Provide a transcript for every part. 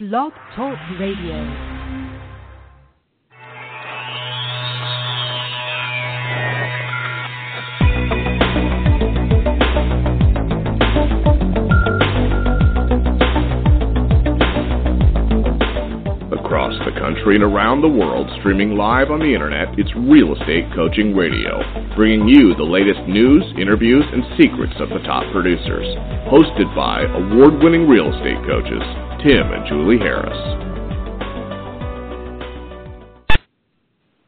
Blog Talk Radio. Across the country and around the world, streaming live on the internet, it's Real Estate Coaching Radio, bringing you the latest news, interviews, and secrets of the top producers. Hosted by award winning real estate coaches, Tim and Julie Harris.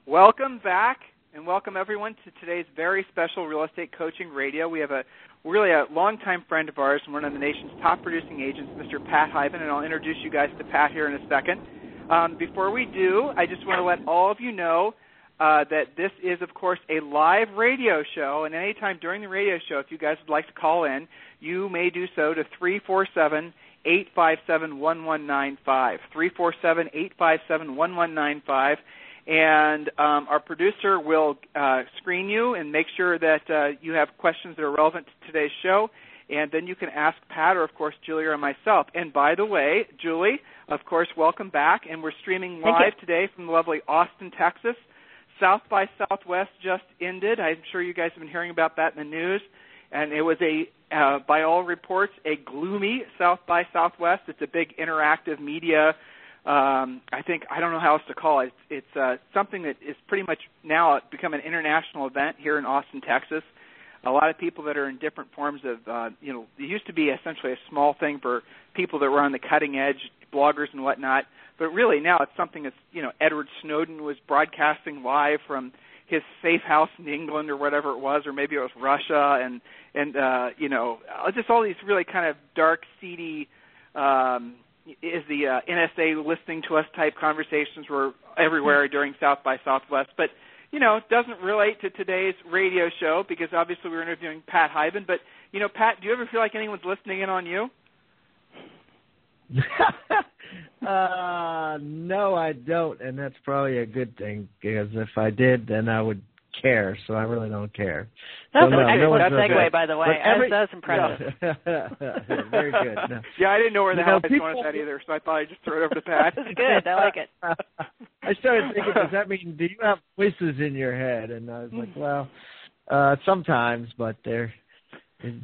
Welcome back, and welcome everyone to today's very special Real Estate Coaching Radio. We have a really a longtime friend of ours and one of the nation's top producing agents, Mr. Pat Hiban, and I'll introduce you guys to Pat here in a second. Um, before we do, I just want to let all of you know uh, that this is, of course, a live radio show, and anytime during the radio show, if you guys would like to call in, you may do so to 347 857 1195. 347 857 1195. And um, our producer will uh, screen you and make sure that uh, you have questions that are relevant to today's show. And then you can ask Pat or, of course, Julie or myself. And by the way, Julie, of course, welcome back. And we're streaming live today from lovely Austin, Texas. South by Southwest just ended. I'm sure you guys have been hearing about that in the news. And it was a, uh, by all reports, a gloomy South by Southwest. It's a big interactive media. Um, I think I don't know how else to call it. It's, it's uh, something that is pretty much now become an international event here in Austin, Texas. A lot of people that are in different forms of, uh, you know, it used to be essentially a small thing for people that were on the cutting edge, bloggers and whatnot. But really now it's something that's, you know, Edward Snowden was broadcasting live from his safe house in England or whatever it was, or maybe it was Russia, and and uh, you know, just all these really kind of dark, seedy. Um, is the uh, NSA listening to us type conversations were everywhere during South by Southwest, but you know, it doesn't relate to today's radio show because obviously we're interviewing Pat Hiban. But you know, Pat, do you ever feel like anyone's listening in on you? uh, no, I don't, and that's probably a good thing because if I did, then I would care. So I really don't care. That's so, no, an excellent no segue, by the way. every, that's, that's impressive. Yeah. Very good. No. Yeah, I didn't know where the You hell I was going people- with that either, so I thought I'd just throw it over to Pat. That's good. I like it. I started thinking, does that mean do you have voices in your head? And I was like, well, uh sometimes, but they're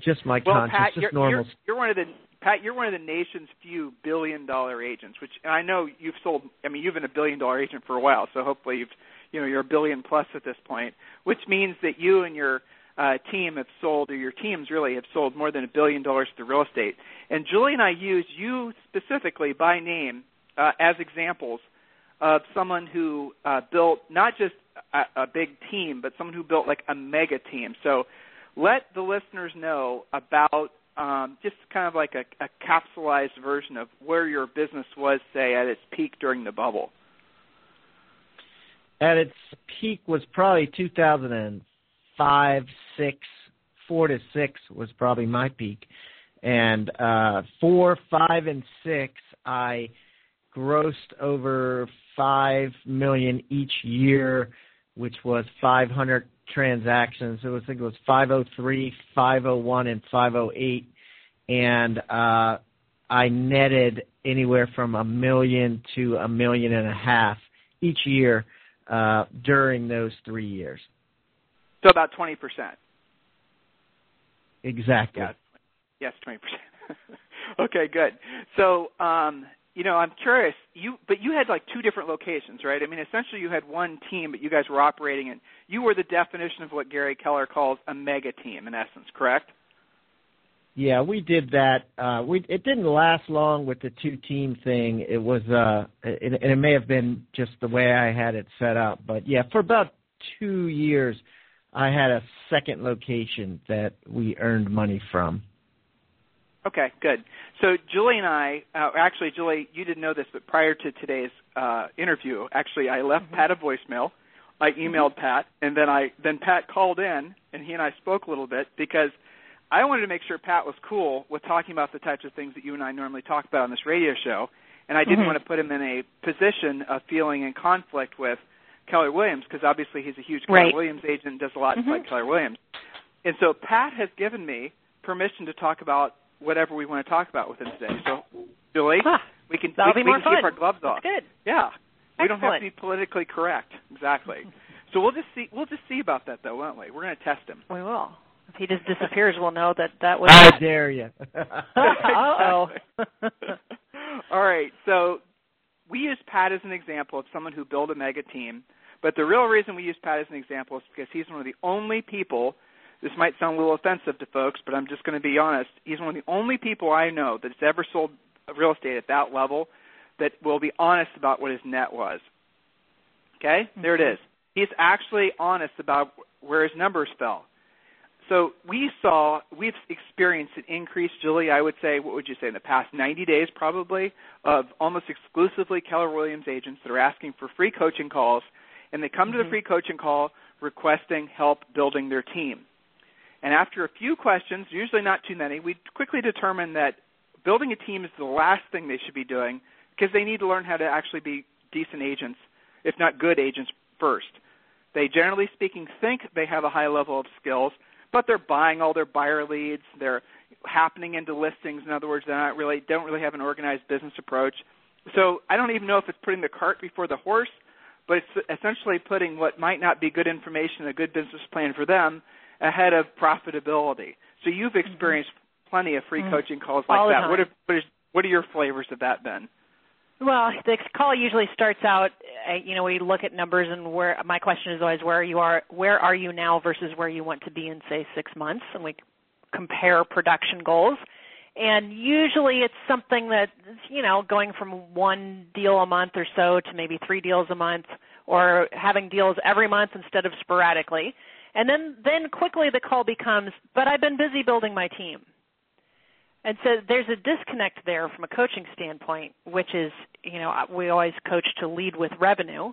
just my well, conscience, Pat, just you're, normal. you're, you're one of the Pat, you're one of the nation's few billion-dollar agents, which I know you've sold. I mean, you've been a billion-dollar agent for a while, so hopefully you've, you know, you're a billion plus at this point, which means that you and your uh, team have sold, or your teams really have sold more than a billion dollars to real estate. And Julie and I use you specifically by name uh, as examples of someone who uh, built not just a, a big team, but someone who built like a mega team. So let the listeners know about um, just kind of like a, a capsulized version of where your business was, say, at its peak during the bubble. At its peak was probably 2005, six, four to six was probably my peak, and uh, four, five, and six I grossed over five million each year, which was 500 transactions. It was I think it was 503, 501, and 508, and uh, I netted anywhere from a million to a million and a half each year uh, during those three years. So about 20%. Exactly. Yeah. Yes, 20%. okay, good. So, um, you know, I'm curious. You, but you had like two different locations, right? I mean, essentially, you had one team, but you guys were operating, and you were the definition of what Gary Keller calls a mega team, in essence, correct? Yeah, we did that. Uh, we it didn't last long with the two team thing. It was, uh, it, and it may have been just the way I had it set up. But yeah, for about two years, I had a second location that we earned money from. Okay, good. So Julie and I, uh, actually, Julie, you didn't know this, but prior to today's uh, interview, actually, I left Pat a voicemail. I emailed Pat, and then I then Pat called in, and he and I spoke a little bit because I wanted to make sure Pat was cool with talking about the types of things that you and I normally talk about on this radio show, and I didn't Mhm. want to put him in a position of feeling in conflict with Keller Williams because obviously he's a huge Keller Right. Williams agent and does a lot Mhm. like Keller Williams. And so Pat has given me permission to talk about whatever we want to talk about with him today. So, Julie, Ah, We can That'll we, be we more can fun. keep our gloves off. That's good. Yeah. We don't have to be politically correct. Exactly. So we'll just see we'll just see about that though, won't we? We're going to test him. We will. If he just disappears, we'll know that that was. How dare you? Uh-oh. All right. So we use Pat as an example of someone who built a mega team, but the real reason we use Pat as an example is because he's one of the only people. This might sound a little offensive to folks, but I'm just going to be honest. He's one of the only people I know that's ever sold real estate at that level that will be honest about what his net was. Okay? Mm-hmm. There it is. He's actually honest about where his numbers fell. So we saw, we've experienced an increase, Julie, I would say, what would you say, in the past 90 days probably, of almost exclusively Keller Williams agents that are asking for free coaching calls, and they come to the mm-hmm. free coaching call requesting help building their team. And after a few questions, usually not too many, we quickly determine that building a team is the last thing they should be doing because they need to learn how to actually be decent agents, if not good agents, first. They generally speaking think they have a high level of skills, but they're buying all their buyer leads. They're happening into listings. In other words, they're not really don't really have an organized business approach. So I don't even know if it's putting the cart before the horse, but it's essentially putting what might not be good information, a good business plan for them, ahead of profitability. So you've experienced plenty of free Mhm. coaching calls like All that. What are, what, is, what are your flavors of that, Ben? Well, the call usually starts out. Uh, you know, we look at numbers, and where my question is always where you are, where are you now versus where you want to be in say six months, and we compare production goals. And usually, it's something that you know, going from one deal a month or so to maybe three deals a month, or having deals every month instead of sporadically. And then, then quickly the call becomes, but I've been busy building my team. And so there's a disconnect there from a coaching standpoint, which is, you know, we always coach to lead with revenue.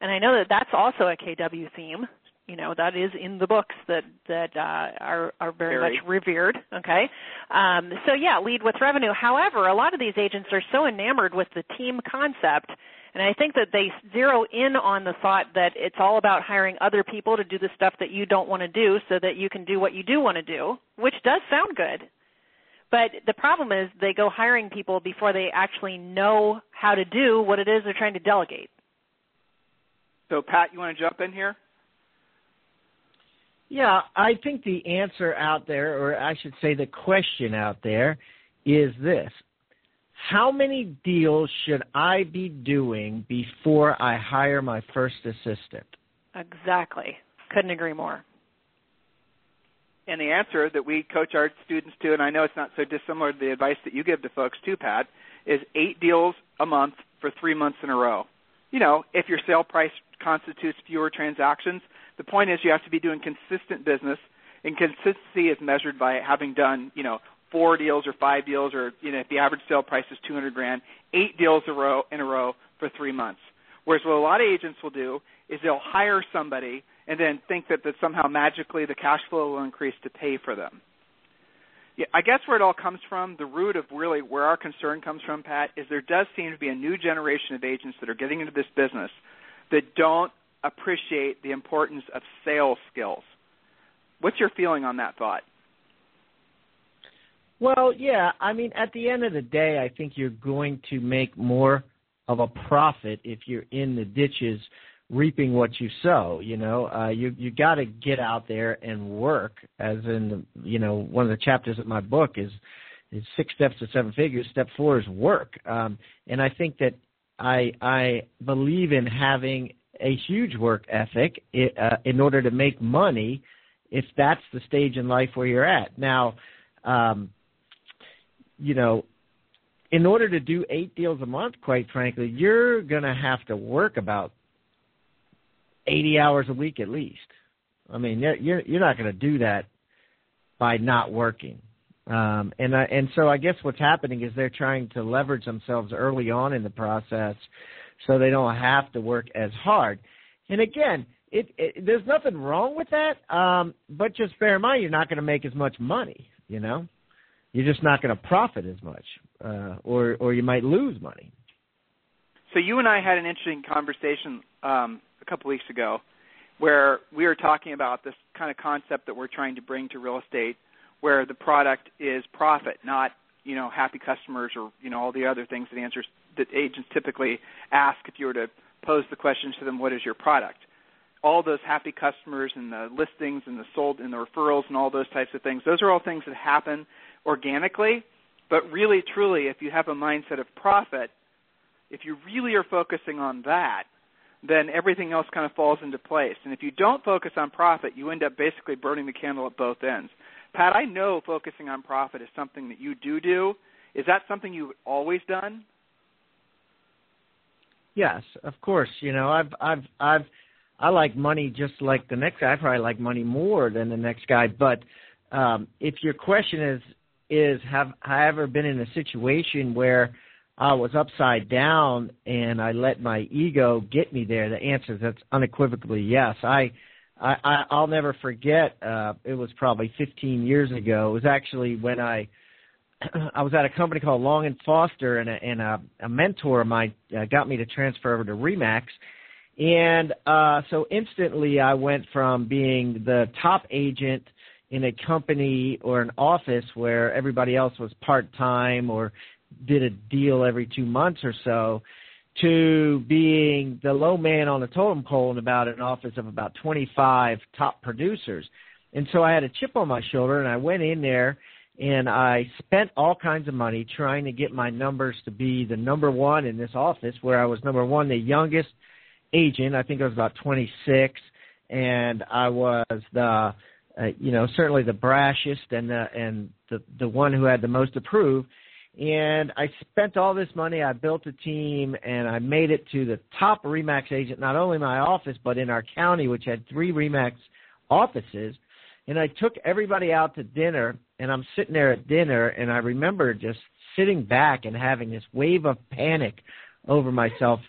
And I know that that's also a KW theme. You know, that is in the books that that uh, are are very, Very. much revered. Okay, um, so yeah, lead with revenue. However, a lot of these agents are so enamored with the team concept, and I think that they zero in on the thought that it's all about hiring other people to do the stuff that you don't want to do, so that you can do what you do want to do, which does sound good. But the problem is they go hiring people before they actually know how to do what it is they're trying to delegate. So Pat, you want to jump in here? Yeah, I think the answer out there, or I should say the question out there, is this. How many deals should I be doing before I hire my first assistant? Exactly. Couldn't agree more. And the answer that we coach our students to, and I know it's not so dissimilar to the advice that you give to folks too, Pat, is eight deals a month for three months in a row. You know, if your sale price constitutes fewer transactions, the point is you have to be doing consistent business, and consistency is measured by having done, you know, four deals or five deals, or you know, if the average sale price is 200 grand, eight deals a row in a row for three months. Whereas what a lot of agents will do is they'll hire somebody and then think that, that somehow magically the cash flow will increase to pay for them. Yeah, I guess where it all comes from, the root of really where our concern comes from, Pat, is there does seem to be a new generation of agents that are getting into this business that don't appreciate the importance of sales skills. What's your feeling on that thought? Well, yeah, I mean, at the end of the day, I think you're going to make more of a profit if you're in the ditches reaping what you sow. You know, uh, you you got to get out there and work. As in, the, you know, one of the chapters of my book is is six steps to seven figures. Step four is work, um, and I think that I I believe in having a huge work ethic i uh, in order to make money. If that's the stage in life where you're at now. Um, you know, in order to do eight deals a month, quite frankly, you're going to have to work about 80 hours a week at least. I mean, you're you're, not going to do that by not working. Um, and I, and so I guess what's happening is they're trying to leverage themselves early on in the process, so they don't have to work as hard. And again, it, it there's nothing wrong with that, um, but just bear in mind you're not going to make as much money. You know you're just not going to profit as much, uh, or or you might lose money. So you and I had an interesting conversation um, a couple weeks ago, where we were talking about this kind of concept that we're trying to bring to real estate, where the product is profit, not you know happy customers or you know all the other things that answers that agents typically ask if you were to pose the question to them what is your product all those happy customers and the listings and the sold and the referrals and all those types of things those are all things that happen organically but really truly if you have a mindset of profit if you really are focusing on that then everything else kind of falls into place and if you don't focus on profit you end up basically burning the candle at both ends Pat, I know focusing on profit is something that you do do. Is that something you've always done? Yes, of course. You know, I've I've I've I like money just like the next guy. I probably like money more than the next guy. But um, if your question is is have I ever been in a situation where I was upside down and I let my ego get me there? The answer is that's unequivocally yes. I I, I'll never forget. Uh, it was probably 15 years ago. It was actually when I I was at a company called Long and Foster, and a, and a, a mentor of mine uh, got me to transfer over to Remax. And uh, so instantly, I went from being the top agent in a company or an office where everybody else was part time or did a deal every two months or so to being the low man on the totem pole in about an office of about 25 top producers. And so I had a chip on my shoulder and I went in there and I spent all kinds of money trying to get my numbers to be the number one in this office where I was number one, the youngest agent. I think I was about 26 and I was the, uh, you know, certainly the brashest and the, and the, the one who had the most to prove and I spent all this money. I built a team, and I made it to the top Remax agent, not only in my office, but in our county, which had three Remax offices. And I took everybody out to dinner, and I'm sitting there at dinner, and I remember just sitting back and having this wave of panic over myself,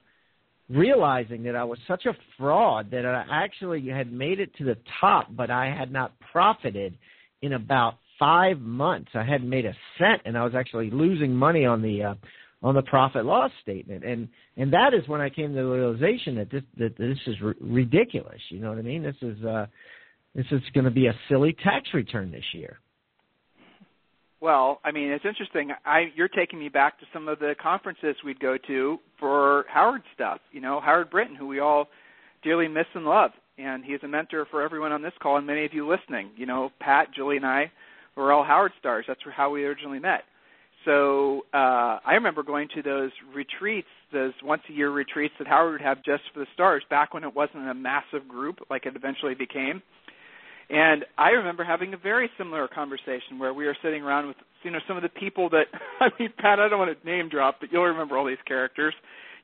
realizing that I was such a fraud that I actually had made it to the top, but I had not profited in about five months. I hadn't made a cent, and I was actually losing money on the uh, on the profit loss statement. And and that is when I came to the realization that this that this is r- ridiculous. You know what I mean? This is uh, this is going to be a silly tax return this year. Well, I mean, it's interesting. I you're taking me back to some of the conferences we'd go to for Howard stuff. You know, Howard Brinton, who we all dearly miss and love, and he's a mentor for everyone on this call and many of you listening. You know, Pat, Julie, and I we're all Howard stars. That's how we originally met. So uh, I remember going to those retreats, those once a year retreats that Howard would have just for the stars, back when it wasn't a massive group like it eventually became. And I remember having a very similar conversation where we were sitting around with you know some of the people that I mean Pat I don't want to name drop but you'll remember all these characters.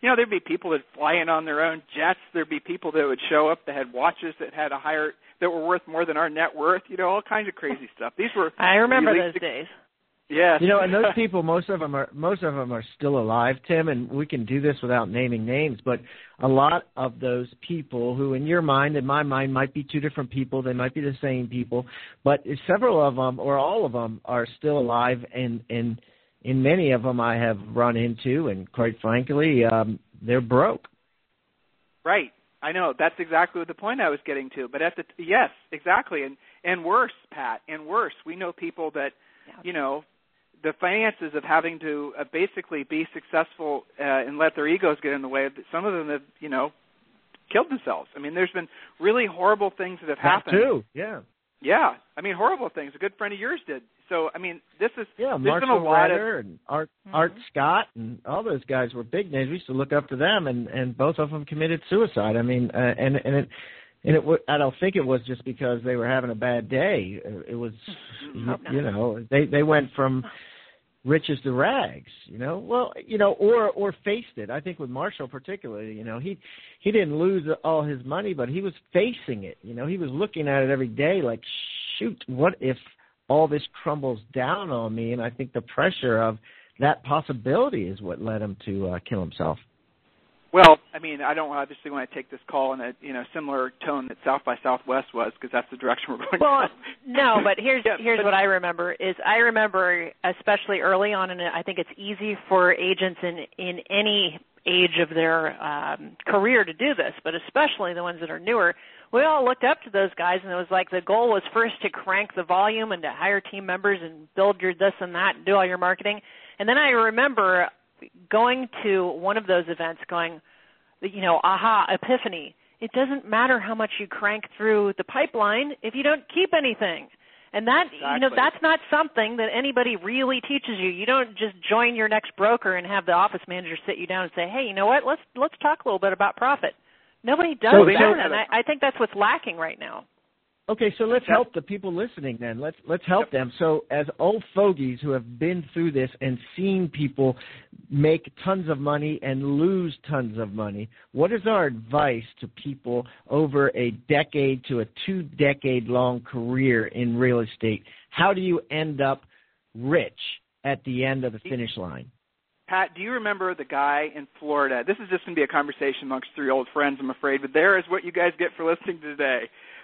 You know there'd be people that fly in on their own jets. There'd be people that would show up that had watches that had a higher that were worth more than our net worth. You know, all kinds of crazy stuff. These were I remember those days. Yeah. You know, and those people, most of them are most of them are still alive, Tim, and we can do this without naming names. But a lot of those people, who in your mind, in my mind, might be two different people, they might be the same people, but several of them or all of them are still alive, and and in many of them I have run into, and quite frankly, um, they're broke. Right. I know that's exactly the point I was getting to. But at the yes, exactly, and and worse, Pat, and worse. We know people that, you know, the finances of having to uh, basically be successful uh, and let their egos get in the way. Of some of them have, you know, killed themselves. I mean, there's been really horrible things that have that happened. Too, yeah. Yeah, I mean, horrible things. A good friend of yours did so I mean, this is yeah, Marshall been a lot Ryder of and Art mm-hmm. Art Scott and all those guys were big names. We used to look up to them, and and both of them committed suicide. I mean, uh, and and it. And it, w- I don't think it was just because they were having a bad day. It was, you, you know, they they went from riches to rags. You know, well, you know, or or faced it. I think with Marshall particularly, you know, he he didn't lose all his money, but he was facing it. You know, he was looking at it every day, like, shoot, what if all this crumbles down on me, and I think the pressure of that possibility is what led him to uh, kill himself. Well, I mean, I don't obviously want to take this call in a you know similar tone that South by Southwest was because that's the direction we're going. Well, no, but here's yeah, here's but, what I remember is I remember especially early on, and I think it's easy for agents in in any age of their um, career to do this, but especially the ones that are newer. We all looked up to those guys, and it was like the goal was first to crank the volume and to hire team members and build your this and that and do all your marketing. And then I remember going to one of those events, going, you know, aha, epiphany. It doesn't matter how much you crank through the pipeline if you don't keep anything. And that exactly. you know that's not something that anybody really teaches you. You don't just join your next broker and have the office manager sit you down and say, "Hey, you know what? Let's let's talk a little bit about profit." Nobody does So- that, and I, I think that's what's lacking right now. Okay, so let's help the people listening then. Let's let's help them. So as old fogies who have been through this and seen people make tons of money and lose tons of money, what is our advice to people over a decade to a two decade long career in real estate? How do you end up rich at the end of the finish line? Pat, do you remember the guy in Florida? This is just going to be a conversation amongst three old friends, I'm afraid, but there is what you guys get for listening today.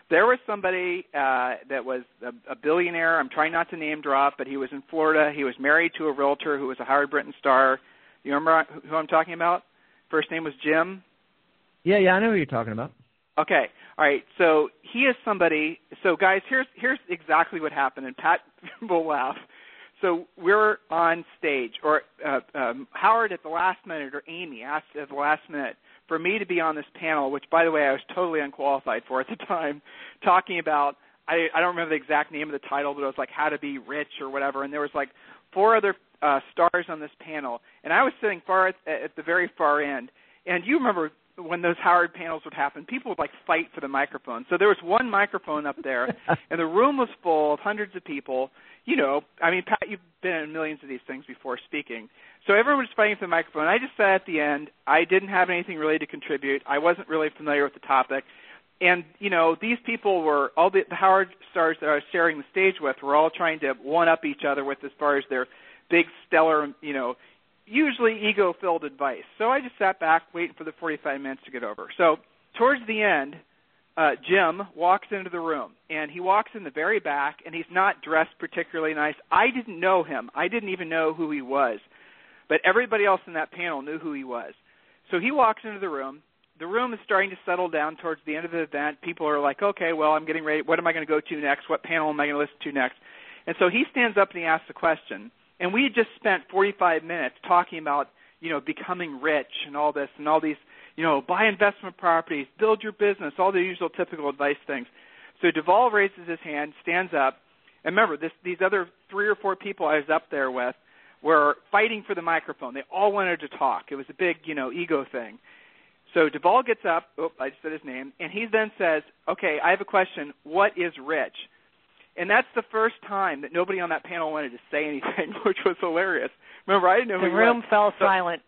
There was somebody uh, that was a, a billionaire. I'm trying not to name drop, but he was in Florida. He was married to a realtor who was a Howard Brinton star. You remember who I'm talking about? First name was Jim. Yeah, yeah, I know who you're talking about. Okay. All right. So he is somebody. So guys, here's here's exactly what happened, and Pat will laugh. So we're on stage, or uh, um, Howard at the last minute, or Amy asked at the last minute for me to be on this panel, which, by the way, I was totally unqualified for at the time, talking about. I, I don't remember the exact name of the title, but it was like how to be rich or whatever. And there was like four other uh, stars on this panel, and I was sitting far at, at the very far end. And you remember when those Howard panels would happen, people would like fight for the microphone. So there was one microphone up there, and the room was full of hundreds of people. You know, I mean, Pat, you've been in millions of these things before speaking. So everyone was fighting for the microphone. I just sat at the end. I didn't have anything really to contribute. I wasn't really familiar with the topic. And, you know, these people were, all the, the Howard stars that I was sharing the stage with were all trying to one up each other with as far as their big, stellar, you know, usually ego filled advice. So I just sat back waiting for the 45 minutes to get over. So towards the end, uh, Jim walks into the room, and he walks in the very back, and he's not dressed particularly nice. I didn't know him. I didn't even know who he was, but everybody else in that panel knew who he was. So he walks into the room. The room is starting to settle down towards the end of the event. People are like, "Okay, well, I'm getting ready. What am I going to go to next? What panel am I going to listen to next?" And so he stands up and he asks a question. And we had just spent 45 minutes talking about, you know, becoming rich and all this and all these you know, buy investment properties, build your business, all the usual typical advice things. So Duvall raises his hand, stands up, and remember, this, these other three or four people I was up there with were fighting for the microphone. They all wanted to talk. It was a big, you know, ego thing. So Duvall gets up. Oh, I just said his name, and he then says, "Okay, I have a question. What is rich?" And that's the first time that nobody on that panel wanted to say anything, which was hilarious. Remember, I didn't know The room was. fell So- silent.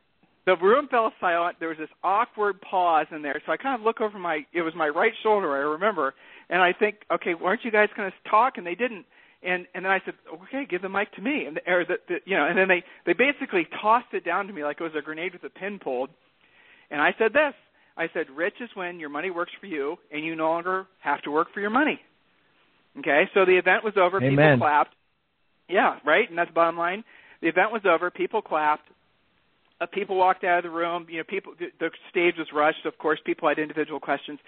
The room fell silent. There was this awkward pause in there. So I kind of look over my it was my right shoulder, I remember, and I think, okay, weren't you guys going to talk? And they didn't. And and then I said, okay, give the mic to me. And or the, the you know, and then they they basically tossed it down to me like it was a grenade with a pin pulled. And I said this. I said, rich is when your money works for you and you no longer have to work for your money. Okay, so the event was over. Amen. People clapped. Yeah, right, and that's the bottom line. The event was over. People clapped uh, people walked out of the room. You know, people the, the stage was rushed. Of course, people had individual questions,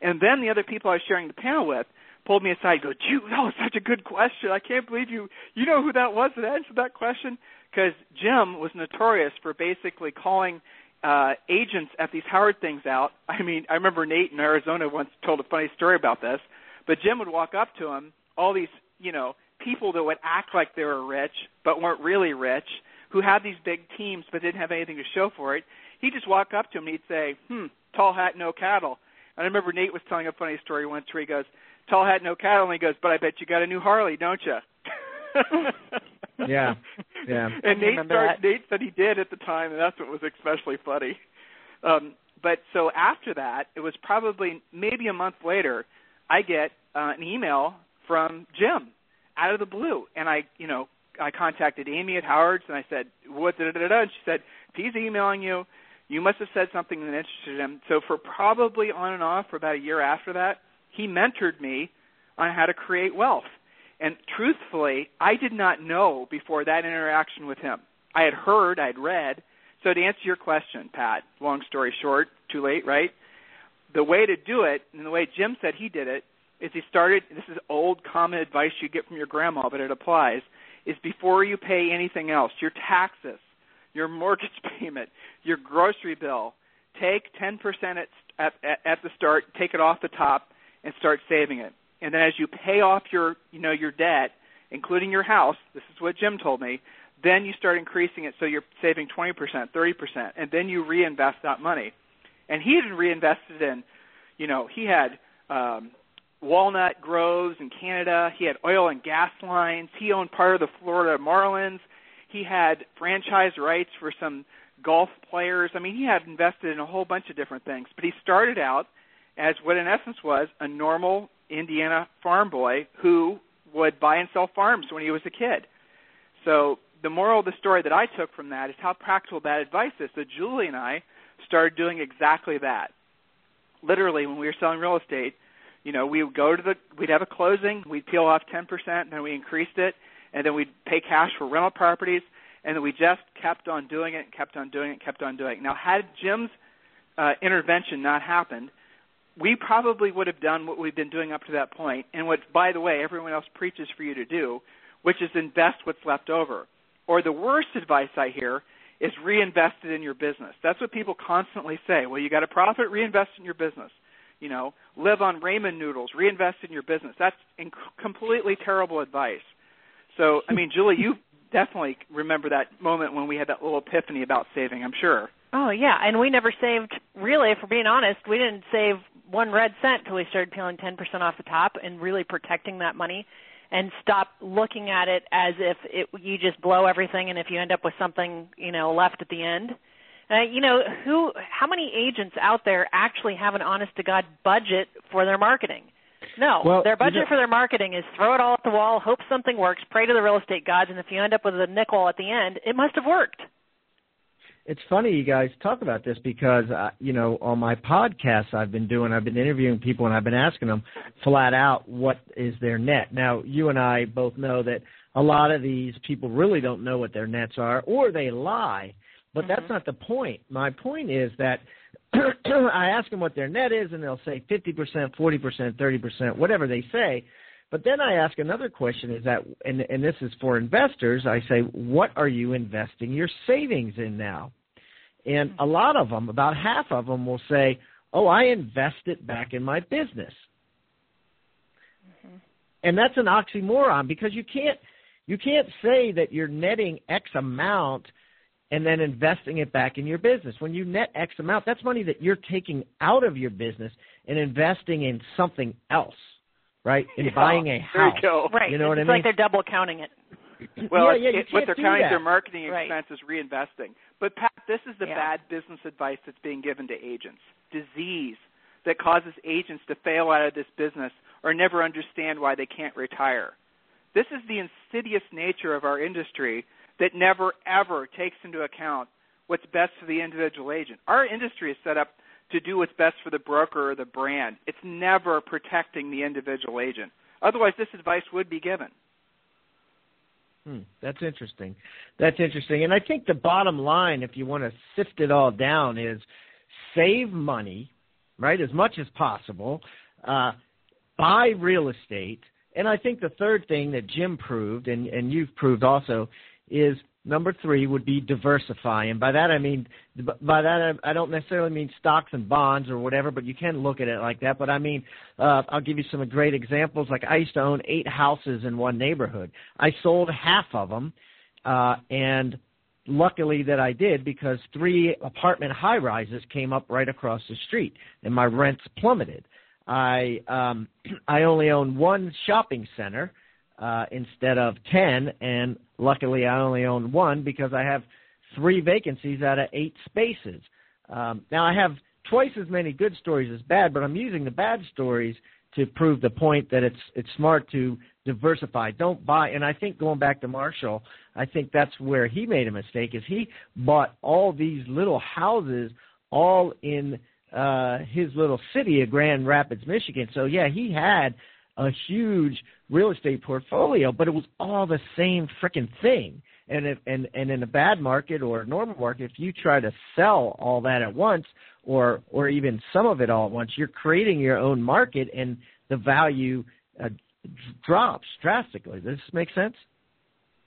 and then the other people I was sharing the panel with pulled me aside. Go, Gee, that was such a good question. I can't believe you you know who that was that answered that question because Jim was notorious for basically calling uh, agents at these Howard things out. I mean, I remember Nate in Arizona once told a funny story about this. But Jim would walk up to him, all these you know people that would act like they were rich but weren't really rich who had these big teams but didn't have anything to show for it, he'd just walk up to him and he'd say, "Hmm, tall hat, no cattle." And I remember Nate was telling a funny story once where he goes, "Tall hat, no cattle," and he goes, "But I bet you got a new Harley, don't you?" Yeah, yeah. And Nate remember started, that. Nate said he did at the time, and that's what was especially funny. Um, but so after that, it was probably maybe a month later, I get uh, an email from Jim out of the blue, and I, you know, I contacted Amy at Howard's, and I said, "What?" Da, da, da, da. And she said, "If he's emailing you, you must have said something that interested him." So for probably on and off for about a year after that, he mentored me on how to create wealth. And truthfully, I did not know before that interaction with him. I had heard, I had read So to answer your question, Pat, long story short, too late, right? The way to do it, and the way Jim said he did it, is he started. This is old common advice you get from your grandma, but it applies. Is before you pay anything else, your taxes, your mortgage payment, your grocery bill, take 10% at, at, at the start, take it off the top, and start saving it. And then as you pay off your, you know, your debt, including your house, this is what Jim told me, then you start increasing it so you're saving 20%, 30%, and then you reinvest that money. And he had reinvested in, you know, he had um, walnut groves in Canada. He had oil and gas lines. He owned part of the Florida Marlins. He had franchise rights for some golf players. I mean, he had invested in a whole bunch of different things. But he started out as what in essence was a normal Indiana farm boy who would buy and sell farms when he was a kid. So the moral of the story that I took from that is how practical that advice is. So Julie and I started doing exactly that. Literally, when we were selling real estate, you know, we would go to the, we'd have a closing, we'd peel off 10%, then we increased it, and then we'd pay cash for rental properties, and then we just kept on doing it, kept on doing it, kept on doing it. Now, had Jim's uh, intervention not happened, we probably would have done what we've been doing up to that point, and what, by the way, everyone else preaches for you to do, which is invest what's left over. Or the worst advice I hear is reinvest it in your business. That's what people constantly say. Well, you got a profit, reinvest in your business. You know, live on ramen noodles, reinvest in your business. That's inc- completely terrible advice. So, I mean, Julie, you definitely remember that moment when we had that little epiphany about saving, I'm sure. Oh yeah, and we never saved. Really, if we're being honest, we didn't save one red cent until we started peeling 10% off the top and really protecting that money, and stop looking at it as if it, you just blow everything, and if you end up with something, you know, left at the end. Uh, you know, who? How many agents out there actually have an honest to god budget for their marketing? No, Well, their budget you know- for their marketing is throw it all at the wall, hope something works, pray to the real estate gods, and if you end up with a nickel at the end, it must have worked. It's funny you guys talk about this because uh, you know on my podcasts I've been doing I've been interviewing people and I've been asking them flat out what is their net. Now you and I both know that a lot of these people really don't know what their nets are or they lie. But that's Mhm. not the point. My point is that I ask them what their net is and they'll say 50%, 40%, 30%, whatever they say. But then I ask another question is that, and, and this is for investors, I say, what are you investing your savings in now? And a lot of them, about half of them will say, oh, I invest it back in my business. And that's an oxymoron because you can't, you can't say that you're netting X amount and then investing it back in your business. When you net X amount, that's money that you're taking out of your business and investing in something else, right? In Yeah, buying a house. There you go. Right. You know what it's like they're double counting it. Well, yeah, yeah, you it, what can't they're do counting that. their marketing Right. expenses reinvesting. But Pat, this is the Yeah. bad business advice that's being given to agents. Disease that causes agents to fail out of this business or never understand why they can't retire. This is the insidious nature of our industry that never ever takes into account what's best for the individual agent. Our industry is set up to do what's best for the broker or the brand. It's never protecting the individual agent. Otherwise, this advice would be given. Hmm, that's interesting. That's interesting. And I think the bottom line, if you want to sift it all down, is save money, right, as much as possible, uh, buy real estate. And I think the third thing that Jim proved, and, and you've proved also, is number three would be diversify. And by that I mean, by that I don't necessarily mean stocks and bonds or whatever, but you can look at it like that. But I mean, uh, I'll give you some great examples. Like I used to own eight houses in one neighborhood. I sold half of them, uh, and luckily that I did because three apartment high rises came up right across the street, and my rents plummeted. I um, I only own one shopping center uh, instead of ten, and luckily I only own one because I have three vacancies out of eight spaces. Um, now I have twice as many good stories as bad, but I'm using the bad stories to prove the point that it's it's smart to diversify. Don't buy. And I think going back to Marshall, I think that's where he made a mistake. Is he bought all these little houses all in uh, his little city of Grand Rapids, Michigan. So yeah, he had a huge real estate portfolio, but it was all the same freaking thing. And if and and in a bad market or a normal market, if you try to sell all that at once, or or even some of it all at once, you're creating your own market, and the value uh, drops drastically. Does this make sense?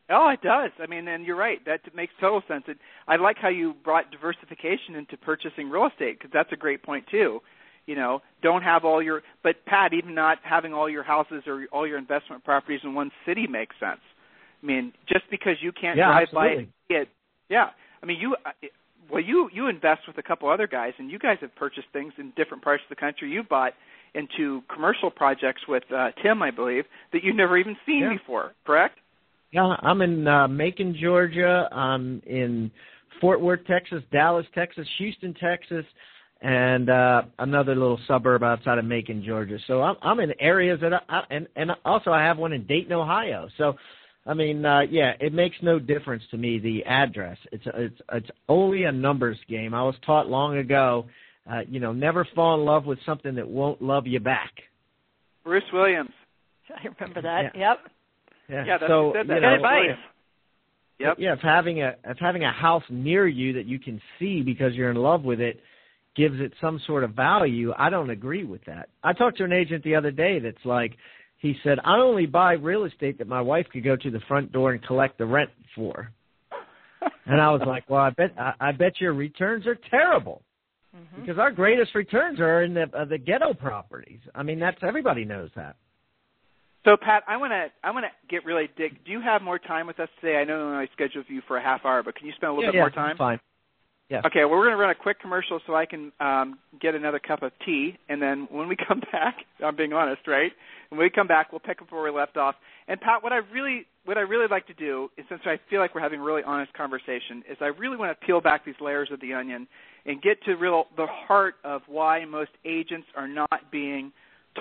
Oh, it does. I mean, and you're right. That makes total sense. And I like how you brought diversification into purchasing real estate because that's a great point too. You know, don't have all your. But Pat, even not having all your houses or all your investment properties in one city makes sense. I mean, just because you can't yeah, drive absolutely. by it, yeah. I mean, you. uh, Well, you you invest with a couple other guys, and you guys have purchased things in different parts of the country. You bought into commercial projects with uh, Tim, I believe, that you've never even seen Yeah. before. Correct? Yeah, I'm in uh, Macon, Georgia. I'm in Fort Worth, Texas, Dallas, Texas, Houston, Texas, and uh, another little suburb outside of Macon, Georgia. So I'm I'm in areas that I, I and and also I have one in Dayton, Ohio. So I mean, uh, yeah, it makes no difference to me the address. It's it's it's only a numbers game. I was taught long ago, uh, you know, never fall in love with something that won't love you back. Bruce Williams. I remember that. Yeah. Yep. Yeah. Yeah, that's so who said that. you know, advice. Yep. Yeah, if having a if having a house near you that you can see because you're in love with it gives it some sort of value, I don't agree with that. I talked to an agent the other day that's like he said, I only buy real estate that my wife could go to the front door and collect the rent for. And I was like, Well, I bet I, I bet your returns are terrible. Mhm. Because our greatest returns are in the uh, the ghetto properties. I mean, that's everybody knows that. So Pat, I want to I want to get really dig. Do you have more time with us today? I know I scheduled you for a half hour, but can you spend a little yeah, bit yeah, more time? Fine. Yes. Okay, well, we're going to run a quick commercial so I can um, get another cup of tea, and then when we come back, I'm being honest, right? When we come back, we'll pick up where we left off. And Pat, what I really what I really like to do is, since I feel like we're having a really honest conversation, is I really want to peel back these layers of the onion and get to real the heart of why most agents are not being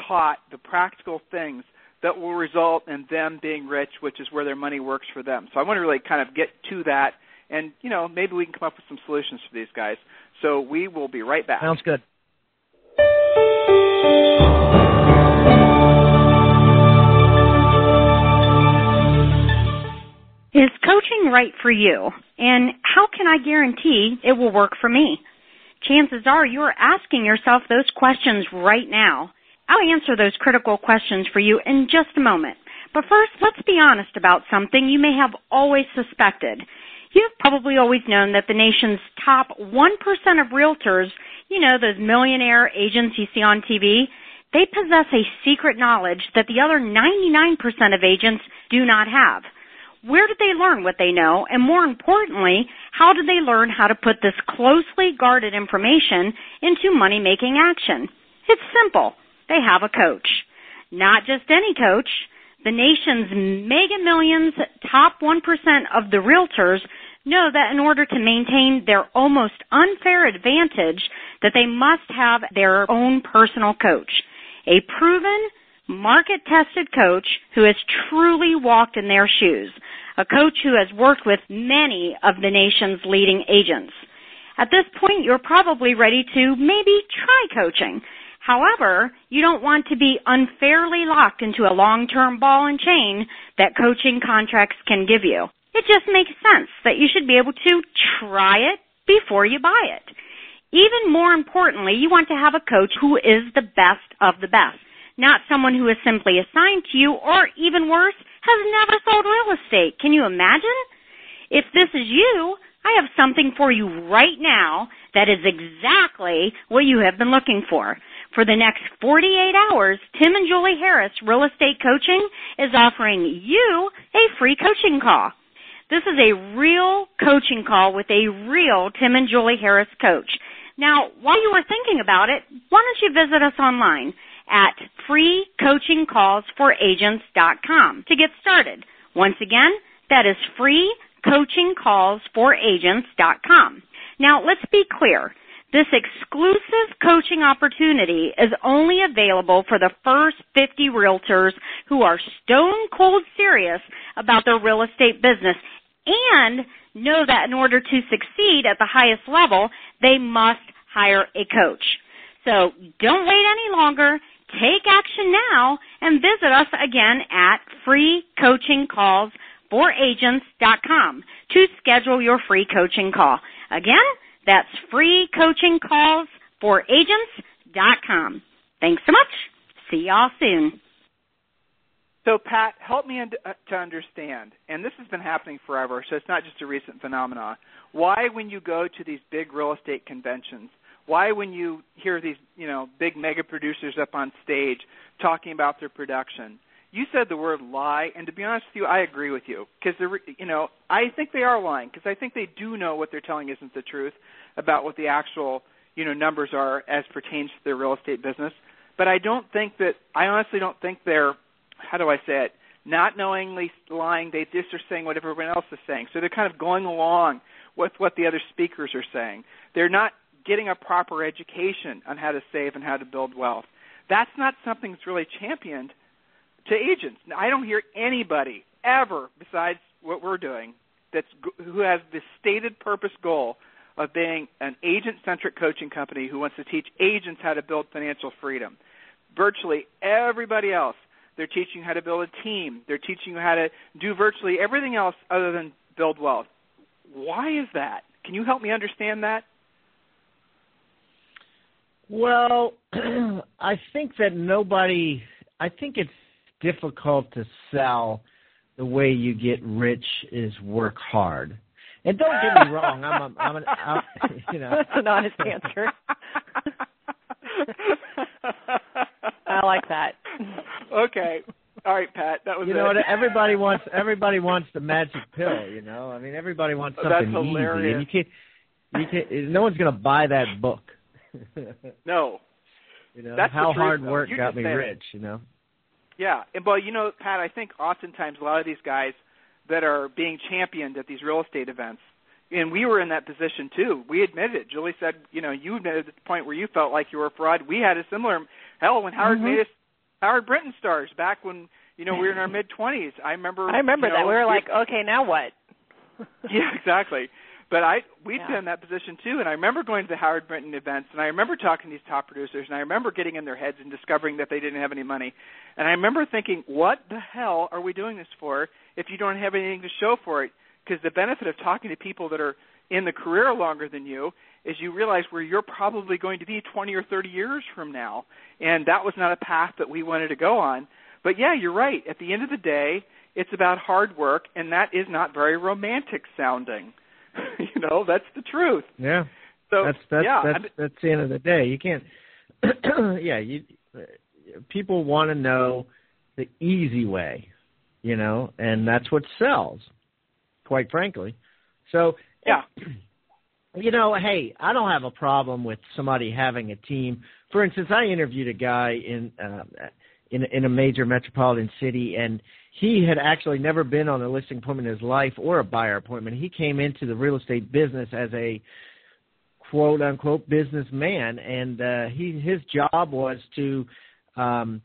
taught the practical things that will result in them being rich, which is where their money works for them. So I want to really kind of get to that, and you know maybe we can come up with some solutions for these guys. So we will be right back. Sounds good. Is coaching right for you? And how can I guarantee it will work for me? Chances are you are asking yourself those questions right now. I'll answer those critical questions for you in just a moment. But first, let's be honest about something you may have always suspected. You've probably always known that the nation's top 1% of realtors, you know, those millionaire agents you see on TV, they possess a secret knowledge that the other 99% of agents do not have. Where did they learn what they know? And more importantly, how did they learn how to put this closely guarded information into money making action? It's simple. They have a coach. Not just any coach. The nation's mega millions, top 1% of the realtors know that in order to maintain their almost unfair advantage that they must have their own personal coach. A proven, market tested coach who has truly walked in their shoes. A coach who has worked with many of the nation's leading agents. At this point, you're probably ready to maybe try coaching. However, you don't want to be unfairly locked into a long-term ball and chain that coaching contracts can give you. It just makes sense that you should be able to try it before you buy it. Even more importantly, you want to have a coach who is the best of the best, not someone who is simply assigned to you or even worse, has never sold real estate. Can you imagine? If this is you, I have something for you right now that is exactly what you have been looking for. For the next 48 hours, Tim and Julie Harris Real Estate Coaching is offering you a free coaching call. This is a real coaching call with a real Tim and Julie Harris coach. Now, while you are thinking about it, why don't you visit us online at freecoachingcallsforagents.com to get started. Once again, that is freecoachingcallsforagents.com. Now, let's be clear. This exclusive coaching opportunity is only available for the first 50 realtors who are stone cold serious about their real estate business and know that in order to succeed at the highest level, they must hire a coach. So don't wait any longer. Take action now and visit us again at freecoachingcalls4agents.com to schedule your free coaching call. Again, that's freecoachingcalls4agents.com. Thanks so much. See y'all soon. So, Pat, help me uh, to understand, and this has been happening forever, so it's not just a recent phenomenon. Why, when you go to these big real estate conventions, why, when you hear these, you know, big mega producers up on stage talking about their production, you said the word lie, and to be honest with you, I agree with you because you know I think they are lying because I think they do know what they're telling isn't the truth about what the actual you know numbers are as pertains to their real estate business. But I don't think that I honestly don't think they're how do I say it not knowingly lying. They just are saying what everyone else is saying, so they're kind of going along with what the other speakers are saying. They're not getting a proper education on how to save and how to build wealth. That's not something that's really championed to agents. I don't hear anybody ever besides what we're doing that's who has the stated purpose goal of being an agent-centric coaching company who wants to teach agents how to build financial freedom. Virtually everybody else, they're teaching you how to build a team. They're teaching you how to do virtually everything else other than build wealth. Why is that? Can you help me understand that? Well, I think that nobody I think it's difficult to sell the way you get rich is work hard. And don't get me wrong, I'm a, I'm an I'm, you know that's an honest answer. I like that. Okay. All right, Pat. That was you it. know everybody wants everybody wants the magic pill. You know, I mean everybody wants something That's easy, hilarious. and you can't you can't. No one's going to buy that book. no. You know That's how hard though. work got me it. rich. You know. Yeah, and but you know, Pat, I think oftentimes a lot of these guys that are being championed at these real estate events, and we were in that position too. We admitted it. Julie said, you know, you admitted at the point where you felt like you were a fraud. We had a similar hell when Howard Mhm. made us Howard Brinton stars back when you know we were in our mid twenties. I remember. I remember you know, that. We were like, okay, now what? yeah, exactly. But I we'd Yeah. been in that position too, and I remember going to the Howard Brinton events, and I remember talking to these top producers, and I remember getting in their heads and discovering that they didn't have any money, and I remember thinking, what the hell are we doing this for if you don't have anything to show for it? Because the benefit of talking to people that are in the career longer than you is you realize where you're probably going to be 20 or 30 years from now, and that was not a path that we wanted to go on. But yeah, you're right. At the end of the day, it's about hard work, and that is not very romantic sounding. you know, that's the truth. Yeah. So that's that's yeah, that's that's the end of the day. You can't. yeah, you. People want to know the easy way, you know, and that's what sells. Quite frankly, so yeah. you know, hey, I don't have a problem with somebody having a team. For instance, I interviewed a guy in uh, in in a major metropolitan city, and he had actually never been on a listing appointment in his life or a buyer appointment. He came into the real estate business as a quote unquote businessman, and uh, he his job was to um,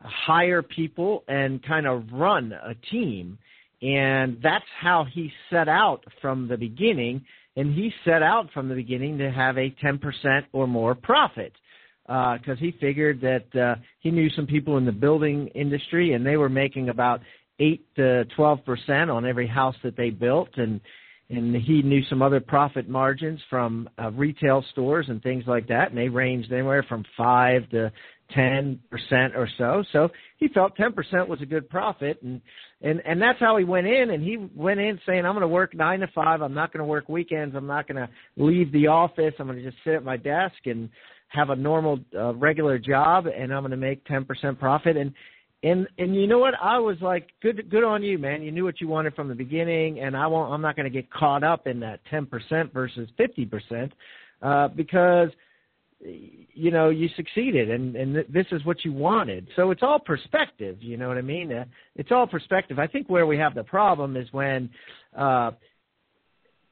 hire people and kind of run a team. And that's how he set out from the beginning. And he set out from the beginning to have a 10% or more profit because uh, he figured that uh, he knew some people in the building industry and they were making about 8 to 12% on every house that they built. And and he knew some other profit margins from uh, retail stores and things like that, and they ranged anywhere from five to ten percent or so. So he felt ten percent was a good profit, and and and that's how he went in. And he went in saying, "I'm going to work nine to five. I'm not going to work weekends. I'm not going to leave the office. I'm going to just sit at my desk and have a normal, uh, regular job, and I'm going to make ten percent profit." And and and you know what? I was like, good good on you, man. You knew what you wanted from the beginning, and I won't. I'm not going to get caught up in that 10% versus 50% uh, because you know you succeeded, and and th- this is what you wanted. So it's all perspective. You know what I mean? Uh, it's all perspective. I think where we have the problem is when. Uh,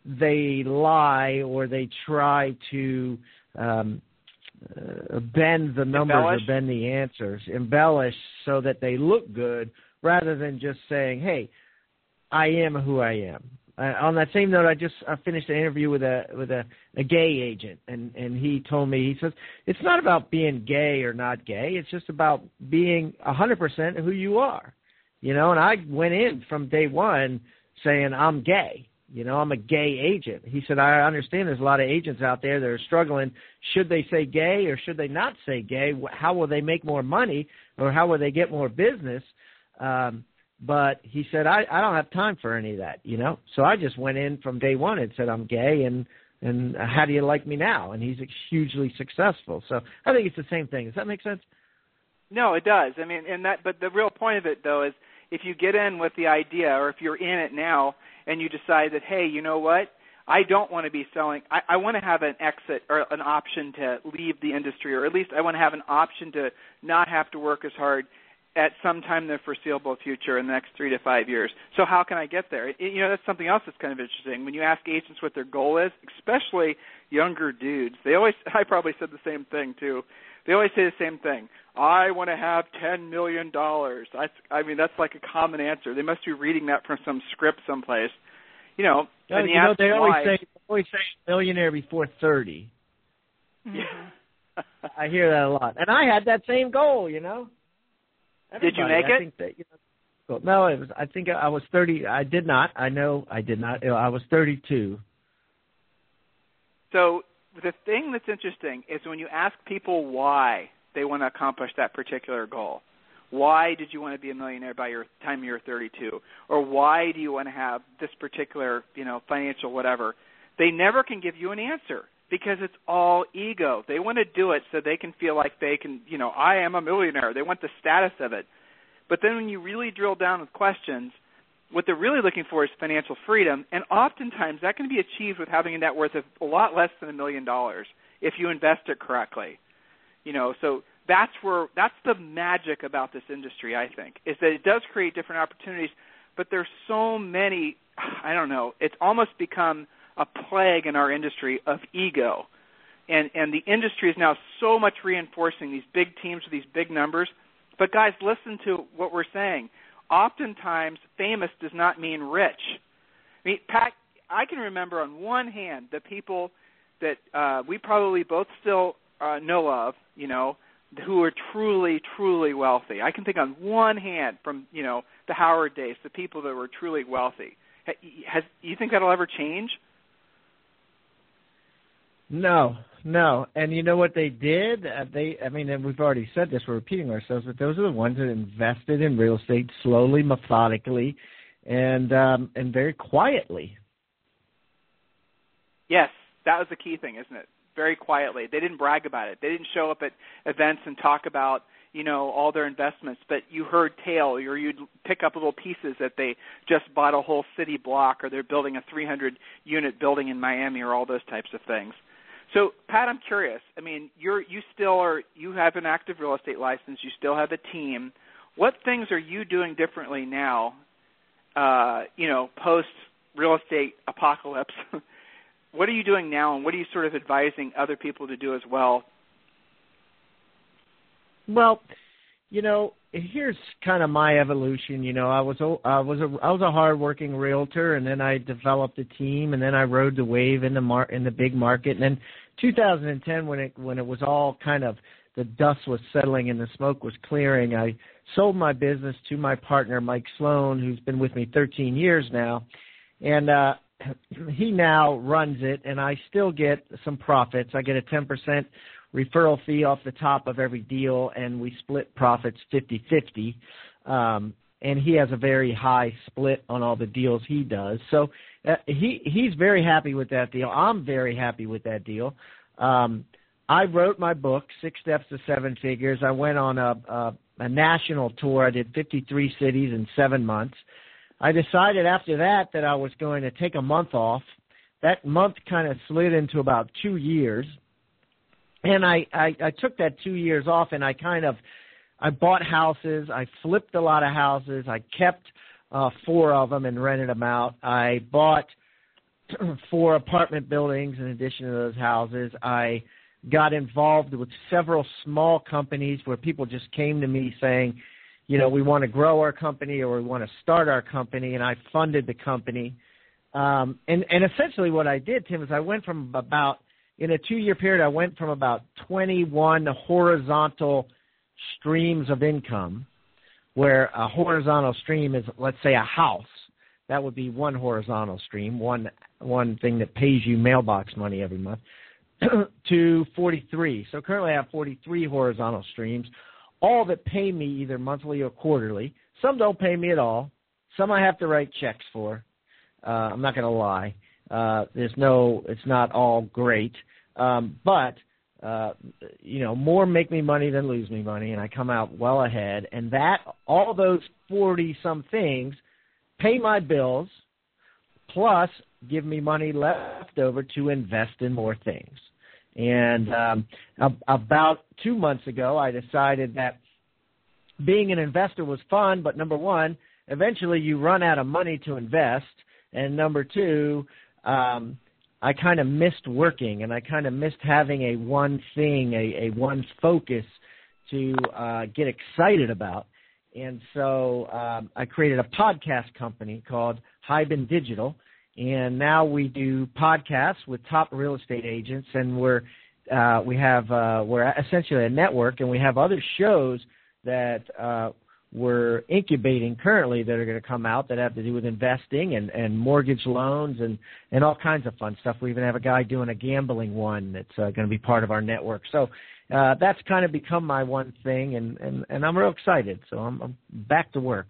they lie or they try to um, uh, bend the numbers Embellish? or bend the answers, embellish so that they look good, rather than just saying, "Hey, I am who I am." Uh, on that same note, I just I finished an interview with a with a, a gay agent, and and he told me he says it's not about being gay or not gay. It's just about being a hundred percent who you are. You know, and I went in from day one saying I'm gay. You know, I'm a gay agent. He said, I understand there's a lot of agents out there that are struggling. Should they say gay or should they not say gay? How will they make more money or how will they get more business? Um, but he said, I, I don't have time for any of that, you know? So I just went in from day one and said, I'm gay and, and how do you like me now? And he's hugely successful. So I think it's the same thing. Does that make sense? No, it does. I mean, and that, but the real point of it though is if you get in with the idea or if you're in it now, and you decide that, hey, you know what? I don't want to be selling. I, I want to have an exit or an option to leave the industry, or at least I want to have an option to not have to work as hard at some time in the foreseeable future in the next three to five years. So how can I get there? It, you know, that's something else that's kind of interesting. When you ask agents what their goal is, especially younger dudes, they always. I probably said the same thing too. They always say the same thing. I want to have ten million dollars. I, I mean, that's like a common answer. They must be reading that from some script someplace. You know, no, and you know they always why, say always say millionaire before 30 Yeah. I hear that a lot, and I had that same goal. You know. Did you Everybody, make I it? Think that, you know, no, it was. I think I was thirty. I did not. I know I did not. I was thirty-two. So the thing that's interesting is when you ask people why they want to accomplish that particular goal. Why did you want to be a millionaire by your time you're 32? Or why do you want to have this particular, you know, financial whatever? They never can give you an answer because it's all ego. They want to do it so they can feel like they can, you know, I am a millionaire. They want the status of it. But then when you really drill down with questions, what they're really looking for is financial freedom, and oftentimes that can be achieved with having a net worth of a lot less than a million dollars if you invest it correctly. You know, so that's where that's the magic about this industry, I think, is that it does create different opportunities, but there's so many I don't know, it's almost become a plague in our industry of ego. And and the industry is now so much reinforcing these big teams with these big numbers. But guys, listen to what we're saying. Oftentimes famous does not mean rich. I mean, Pat, I can remember on one hand the people that uh, we probably both still uh, know of, you know, who are truly, truly wealthy. I can think on one hand from you know the Howard days, the people that were truly wealthy. Has you think that'll ever change? No, no. And you know what they did? Uh, they, I mean, and we've already said this. We're repeating ourselves, but those are the ones that invested in real estate slowly, methodically, and um, and very quietly. Yes, that was the key thing, isn't it? Very quietly. They didn't brag about it. They didn't show up at events and talk about you know all their investments. But you heard tale or you'd pick up little pieces that they just bought a whole city block or they're building a 300 unit building in Miami or all those types of things. So Pat I'm curious. I mean you're you still are you have an active real estate license. You still have a team. What things are you doing differently now uh you know post real estate apocalypse what are you doing now and what are you sort of advising other people to do as well well, you know, here's kind of my evolution. You know, I was a, I was a I was a hardworking realtor, and then I developed a team, and then I rode the wave in the mar in the big market. And then 2010, when it when it was all kind of the dust was settling and the smoke was clearing, I sold my business to my partner Mike Sloan, who's been with me 13 years now, and uh, he now runs it, and I still get some profits. I get a 10 percent referral fee off the top of every deal, and we split profits 50-50. Um, and he has a very high split on all the deals he does. So uh, he he's very happy with that deal. I'm very happy with that deal. Um, I wrote my book, Six Steps to Seven Figures. I went on a, a, a national tour. I did 53 cities in seven months. I decided after that that I was going to take a month off. That month kind of slid into about two years and I, I I took that two years off, and I kind of I bought houses, I flipped a lot of houses, I kept uh, four of them and rented them out. I bought four apartment buildings in addition to those houses. I got involved with several small companies where people just came to me saying, you know, we want to grow our company or we want to start our company, and I funded the company. Um, and and essentially what I did, Tim, is I went from about in a two year period, I went from about 21 horizontal streams of income where a horizontal stream is, let's say, a house. That would be one horizontal stream, one one thing that pays you mailbox money every month. to 43. So currently I have 43 horizontal streams, all that pay me either monthly or quarterly. Some don't pay me at all. Some I have to write checks for. Uh, I'm not going to lie. Uh, there's no, it's not all great. Um, but uh, you know, more make me money than lose me money, and I come out well ahead. And that, all those 40 some things pay my bills, plus give me money left over to invest in more things. And um, about two months ago, I decided that being an investor was fun, but number one, eventually you run out of money to invest, and number two, um, I kind of missed working and I kind of missed having a one thing, a, a one focus to uh, get excited about. And so um, I created a podcast company called Hiban Digital, and now we do podcasts with top real estate agents, and we're uh, we have uh, we're essentially a network, and we have other shows that uh, we're incubating currently that are going to come out that have to do with investing and, and mortgage loans and, and all kinds of fun stuff. We even have a guy doing a gambling one that's uh, going to be part of our network. So uh, that's kind of become my one thing, and, and, and I'm real excited. So I'm, I'm back to work.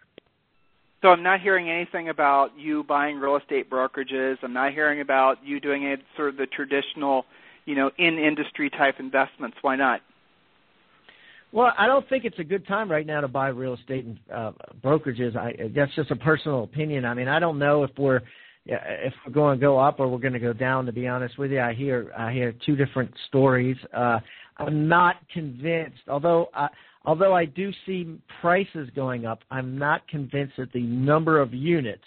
So I'm not hearing anything about you buying real estate brokerages. I'm not hearing about you doing it sort of the traditional, you know, in industry type investments. Why not? Well, I don't think it's a good time right now to buy real estate and uh, brokerages. I, that's just a personal opinion. I mean, I don't know if we're if we're going to go up or we're going to go down. To be honest with you, I hear I hear two different stories. Uh, I'm not convinced. Although I, although I do see prices going up, I'm not convinced that the number of units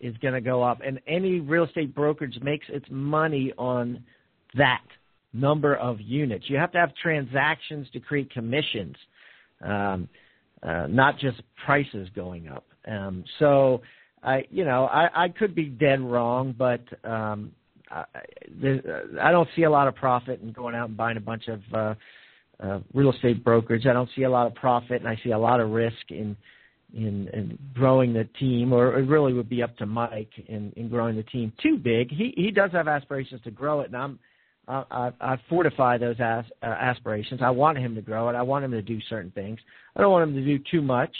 is going to go up. And any real estate brokerage makes its money on that number of units. You have to have transactions to create commissions, um, uh, not just prices going up. Um, so, I, you know, I, I could be dead wrong, but um, I, I don't see a lot of profit in going out and buying a bunch of uh, uh, real estate brokerage. I don't see a lot of profit, and I see a lot of risk in in, in growing the team, or it really would be up to Mike in, in growing the team too big. He he does have aspirations to grow it, and I'm I, I, fortify those as, uh, aspirations. I want him to grow it. I want him to do certain things. I don't want him to do too much.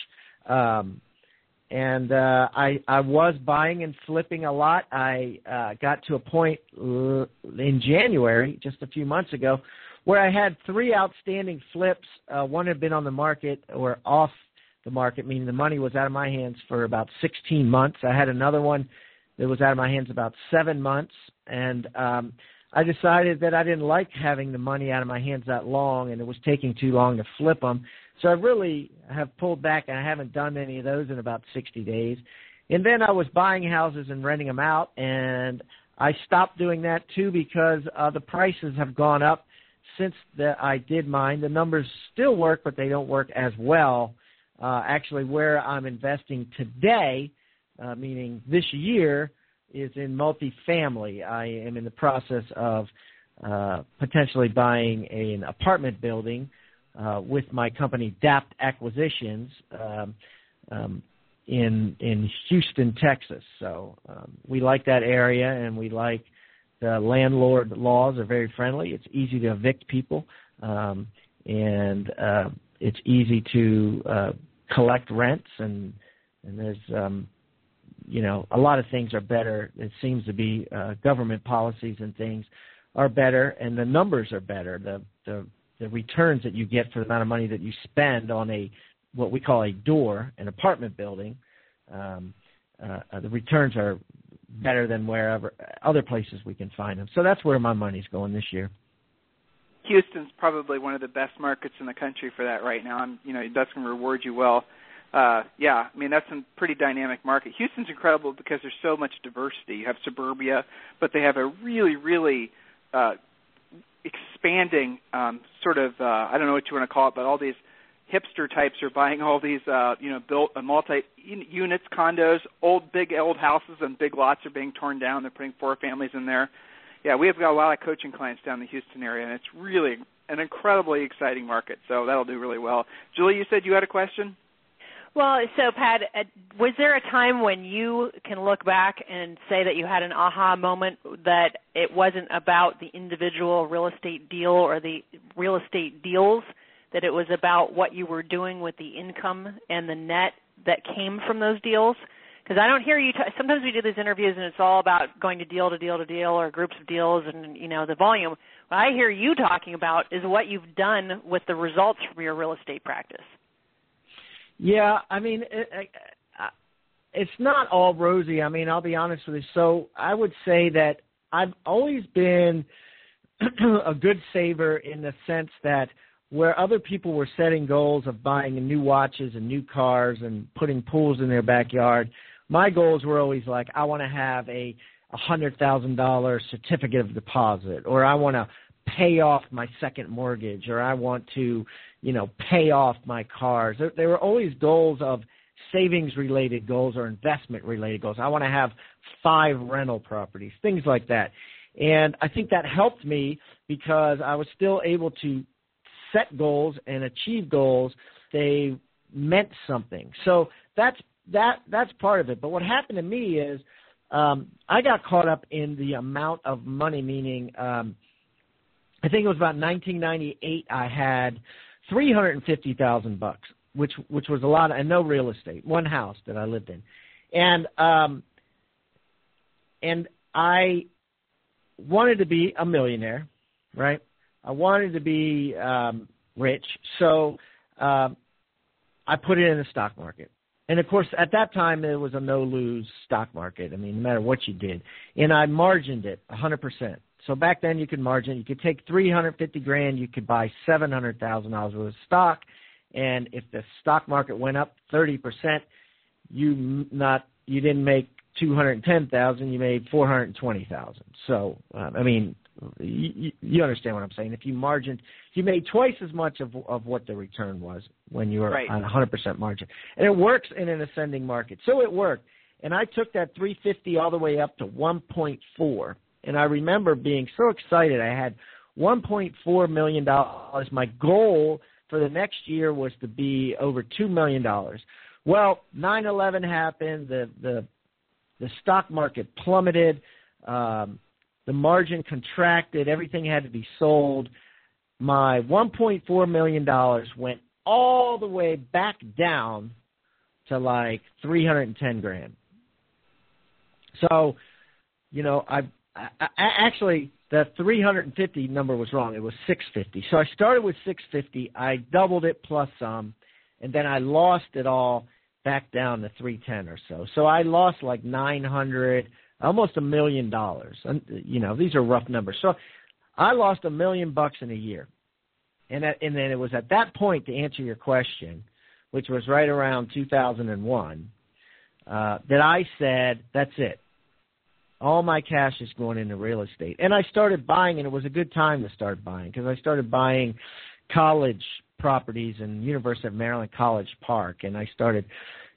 Um, and uh, I I was buying and flipping a lot. I uh, got to a point in January, just a few months ago, where I had three outstanding flips. Uh, one had been on the market or off the market, meaning the money was out of my hands for about 16 months. I had another one that was out of my hands about seven months, and um, I decided that I didn't like having the money out of my hands that long, and it was taking too long to flip them. So I really have pulled back, and I haven't done any of those in about 60 days. And then I was buying houses and renting them out, and I stopped doing that too because uh, the prices have gone up since that I did mine. The numbers still work, but they don't work as well. Uh, actually, where I'm investing today, uh, meaning this year, is in multifamily. I am in the process of uh, potentially buying a, an apartment building uh, with my company DAPT Acquisitions um, um, in in Houston, Texas. So um, we like that area, and we like the landlord laws are very friendly. It's easy to evict people, um, and uh, it's easy to uh, collect rents, and and there's um, you know, a lot of things are better. It seems to be uh, government policies and things are better, and the numbers are better. The the the returns that you get for the amount of money that you spend on a what we call a door, an apartment building, um, uh, the returns are better than wherever other places we can find them. So that's where my money's going this year. Houston's probably one of the best markets in the country for that right now. And you know that's going to reward you well uh, yeah, I mean that's a pretty dynamic market. Houston's incredible because there's so much diversity. You have suburbia, but they have a really, really uh, expanding um, sort of uh, I don't know what you want to call it, but all these hipster types are buying all these uh, you know built uh, multi units, condos, old big old houses, and big lots are being torn down. They're putting four families in there. Yeah, we have got a lot of coaching clients down in the Houston area, and it's really an incredibly exciting market. So that'll do really well. Julie, you said you had a question. Well, so Pat, uh, was there a time when you can look back and say that you had an aha moment that it wasn't about the individual real estate deal or the real estate deals, that it was about what you were doing with the income and the net that came from those deals? Because I don't hear you. T- sometimes we do these interviews and it's all about going to deal to deal to deal or groups of deals and you know the volume. What I hear you talking about is what you've done with the results from your real estate practice. Yeah, I mean, it, it, it's not all rosy. I mean, I'll be honest with you. So I would say that I've always been a good saver in the sense that where other people were setting goals of buying new watches and new cars and putting pools in their backyard, my goals were always like, I want to have a a hundred thousand dollar certificate of deposit, or I want to pay off my second mortgage, or I want to you know, pay off my cars. There, there were always goals of savings related goals or investment related goals. I want to have five rental properties, things like that. And I think that helped me because I was still able to set goals and achieve goals. They meant something. So that's that that's part of it. But what happened to me is um, I got caught up in the amount of money, meaning um, I think it was about 1998. I had three hundred and fifty thousand bucks, which which was a lot, of, and no real estate, one house that I lived in, and um, and I wanted to be a millionaire, right? I wanted to be um, rich, so um, I put it in the stock market. And of course, at that time, it was a no lose stock market. I mean, no matter what you did. And I margined it 100%. So back then you could margin. You could take 350 grand. You could buy 700,000 dollars worth of stock, and if the stock market went up 30 percent, you not you didn't make 210,000. You made 420,000. So uh, I mean, you, you understand what I'm saying. If you margined, you made twice as much of of what the return was when you were right. on 100% margin, and it works in an ascending market. So it worked, and I took that 350 all the way up to 1.4 and I remember being so excited. I had $1.4 million. My goal for the next year was to be over $2 million. Well, 9/11 happened. The the the stock market plummeted. Um, the margin contracted. Everything had to be sold. My 1.4 million dollars went all the way back down to like 310 grand. So, you know, I I, I, actually, the 350 number was wrong. It was 650. So I started with 650. I doubled it plus some, and then I lost it all back down to 310 or so. So I lost like 900, almost a million dollars. And you know, these are rough numbers. So I lost a million bucks in a year. And that, and then it was at that point to answer your question, which was right around 2001, uh, that I said, that's it. All my cash is going into real estate. And I started buying, and it was a good time to start buying because I started buying college properties in University of Maryland College Park, and I started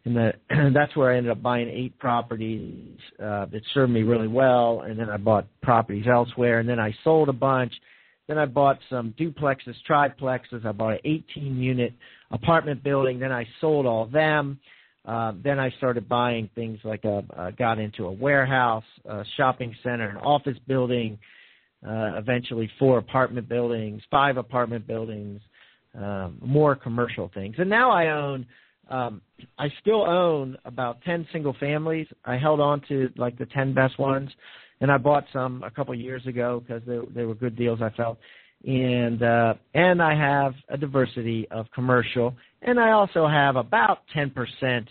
in the that's where I ended up buying eight properties uh, that served me really well, and then I bought properties elsewhere, and then I sold a bunch. Then I bought some duplexes, triplexes. I bought an 18 unit apartment building. Then I sold all them. Uh, then I started buying things like a, uh, got into a warehouse, a shopping center, an office building, uh, eventually four apartment buildings, five apartment buildings, um, more commercial things. And now I own, um, I still own about 10 single families. I held on to like the 10 best ones and I bought some a couple years ago because they, they were good deals I felt. And, uh, and I have a diversity of commercial and I also have about 10%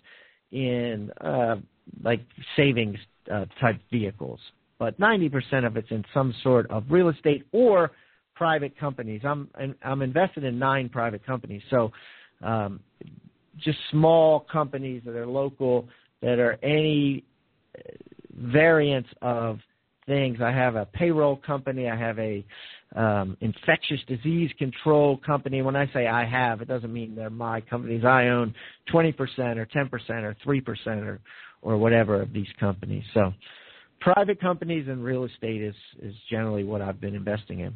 in uh, like savings uh, type vehicles, but 90% of it's in some sort of real estate or private companies. I'm I'm invested in nine private companies, so um, just small companies that are local that are any variants of things. I have a payroll company. I have a um, infectious disease control company. When I say I have, it doesn't mean they're my companies. I own 20% or 10% or 3% or, or whatever of these companies. So private companies and real estate is, is generally what I've been investing in.